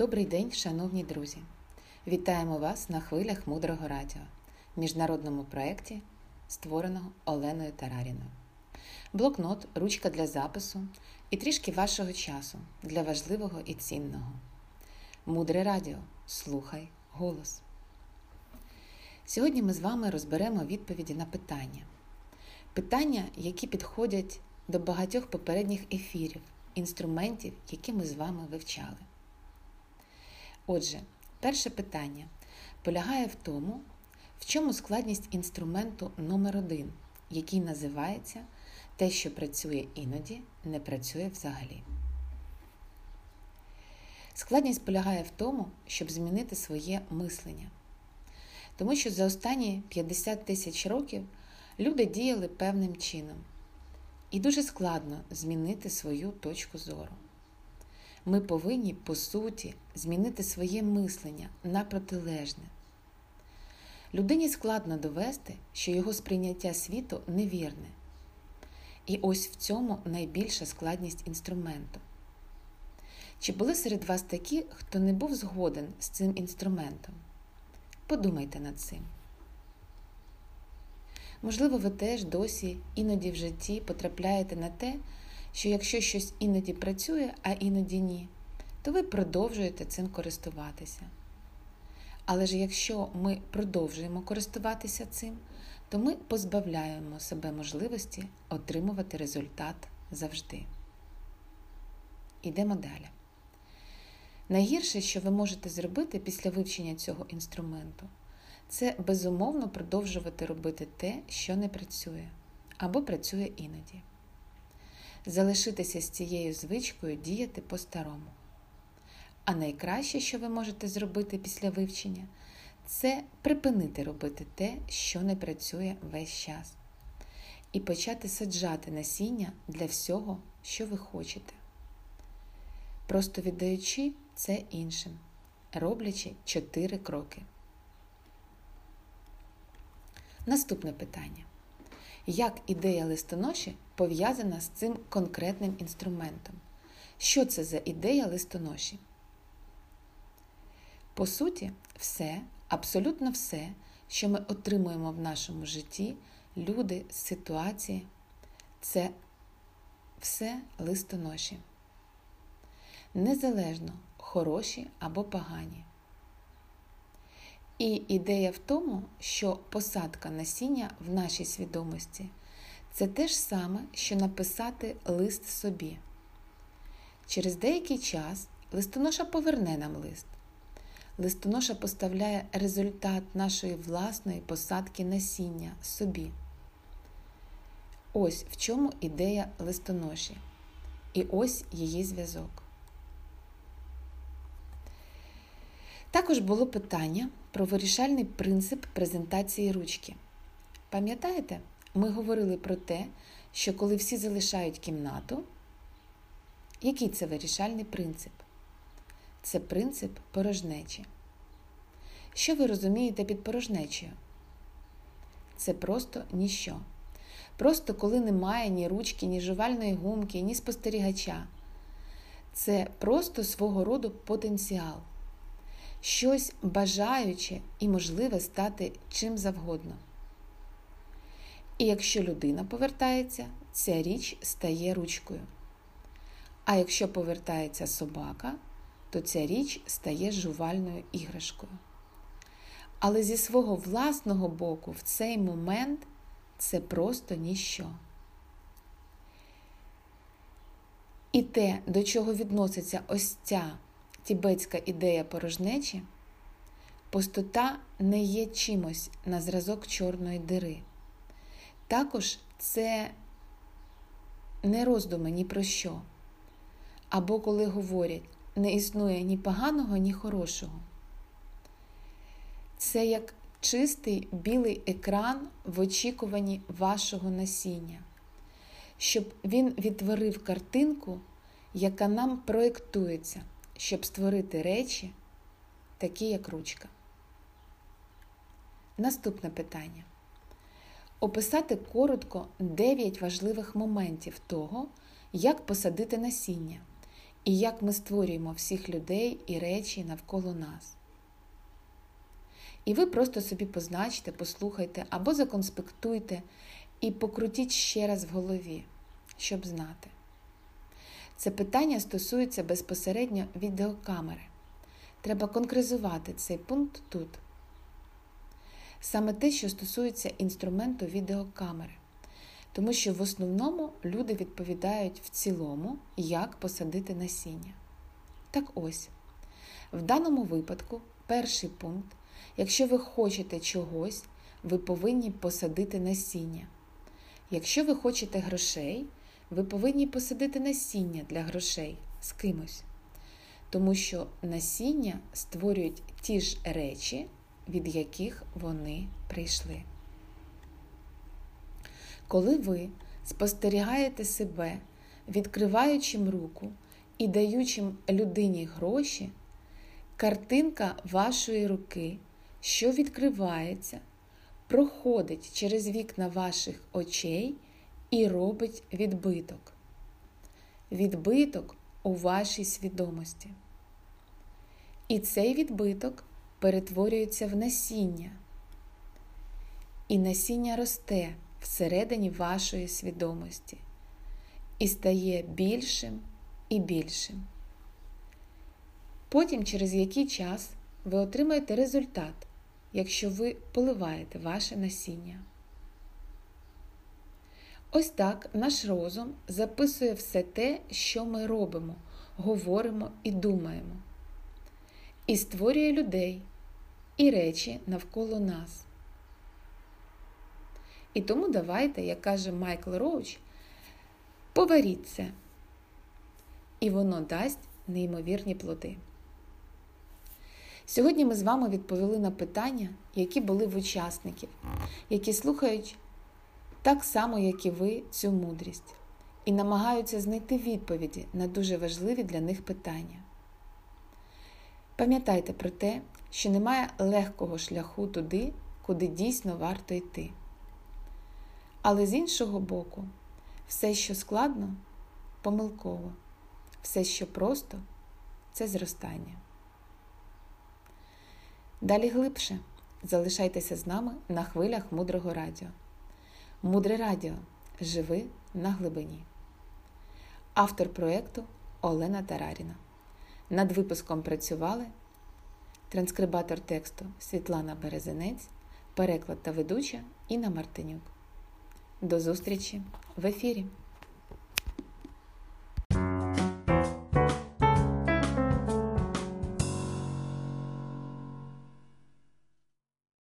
Добрий день, шановні друзі! Вітаємо вас на хвилях Мудрого Радіо, міжнародному проєкті, створеного Оленою Тараріною. Блокнот, ручка для запису і трішки вашого часу для важливого і цінного. Мудре Радіо. Слухай голос. Сьогодні ми з вами розберемо відповіді на питання. Питання, які підходять до багатьох попередніх ефірів, інструментів, які ми з вами вивчали. Отже, перше питання полягає в тому, в чому складність інструменту номер 1 який називається те, що працює іноді, не працює взагалі. Складність полягає в тому, щоб змінити своє мислення. Тому що за останні 50 тисяч років люди діяли певним чином, і дуже складно змінити свою точку зору. Ми повинні, по суті, змінити своє мислення на протилежне. Людині складно довести, що його сприйняття світу невірне. І ось в цьому найбільша складність інструменту. Чи були серед вас такі, хто не був згоден з цим інструментом? Подумайте над цим. Можливо, ви теж досі іноді в житті потрапляєте на те, що якщо щось іноді працює, а іноді ні, то ви продовжуєте цим користуватися. Але ж якщо ми продовжуємо користуватися цим, то ми позбавляємо себе можливості отримувати результат завжди. Ідемо далі. Найгірше, що ви можете зробити після вивчення цього інструменту, це безумовно продовжувати робити те, що не працює, або працює іноді. Залишитися з цією звичкою діяти по-старому. А найкраще, що ви можете зробити після вивчення, це припинити робити те, що не працює весь час, і почати саджати насіння для всього, що ви хочете. Просто віддаючи це іншим, роблячи чотири кроки. Наступне питання. Як ідея листоноші пов'язана з цим конкретним інструментом? Що це за ідея листоноші? По суті, все, абсолютно все, що ми отримуємо в нашому житті, люди, ситуації, це все листоноші. Незалежно хороші або погані. І ідея в тому, що посадка насіння в нашій свідомості це те ж саме, що написати лист собі. Через деякий час листоноша поверне нам лист. Листоноша поставляє результат нашої власної посадки насіння собі. Ось в чому ідея листоноші. І ось її зв'язок. Також було питання про вирішальний принцип презентації ручки. Пам'ятаєте, ми говорили про те, що коли всі залишають кімнату, який це вирішальний принцип? Це принцип порожнечі. Що ви розумієте під порожнечею? Це просто ніщо. Просто коли немає ні ручки, ні жувальної гумки, ні спостерігача. Це просто свого роду потенціал щось бажаюче і можливе стати чим завгодно. І якщо людина повертається, ця річ стає ручкою. А якщо повертається собака, то ця річ стає жувальною іграшкою. Але зі свого власного боку, в цей момент це просто ніщо. І те, до чого відноситься ось ця тібетська ідея порожнечі, пустота не є чимось на зразок чорної дири. Також це не роздуми ні про що. Або коли говорять, не існує ні поганого, ні хорошого. Це як чистий білий екран в очікуванні вашого насіння, щоб він відтворив картинку, яка нам проєктується щоб створити речі, такі як ручка. Наступне питання. Описати коротко 9 важливих моментів того, як посадити насіння, і як ми створюємо всіх людей і речі навколо нас. І ви просто собі позначте, послухайте або законспектуйте і покрутіть ще раз в голові, щоб знати. Це питання стосується безпосередньо відеокамери. Треба конкретизувати цей пункт тут. Саме те, що стосується інструменту відеокамери. Тому що в основному люди відповідають в цілому, як посадити насіння. Так ось, в даному випадку, перший пункт, якщо ви хочете чогось, ви повинні посадити насіння. Якщо ви хочете грошей, ви повинні посадити насіння для грошей з кимось. Тому що насіння створюють ті ж речі, від яких вони прийшли. Коли ви спостерігаєте себе, відкриваючим руку і даючим людині гроші, картинка вашої руки, що відкривається, проходить через вікна ваших очей і робить відбиток. Відбиток у вашій свідомості. І цей відбиток перетворюється в насіння. І насіння росте всередині вашої свідомості і стає більшим і більшим. Потім, через який час, ви отримаєте результат, якщо ви поливаєте ваше насіння. Ось так наш розум записує все те, що ми робимо, говоримо і думаємо, і створює людей і речі навколо нас. І тому давайте, як каже Майкл Роуч, поваріть це. І воно дасть неймовірні плоди. Сьогодні ми з вами відповіли на питання, які були в учасників, які слухають так само, як і ви, цю мудрість, і намагаються знайти відповіді на дуже важливі для них питання. Пам'ятайте про те, що немає легкого шляху туди, куди дійсно варто йти. Але з іншого боку, все, що складно, помилково, все, що просто це зростання. Далі глибше залишайтеся з нами на хвилях мудрого радіо. Мудре радіо. Живи на глибині. Автор проєкту Олена Тараріна. Над випуском працювали транскрибатор тексту Світлана Березенець, переклад та ведуча Інна Мартинюк. До зустрічі в ефірі!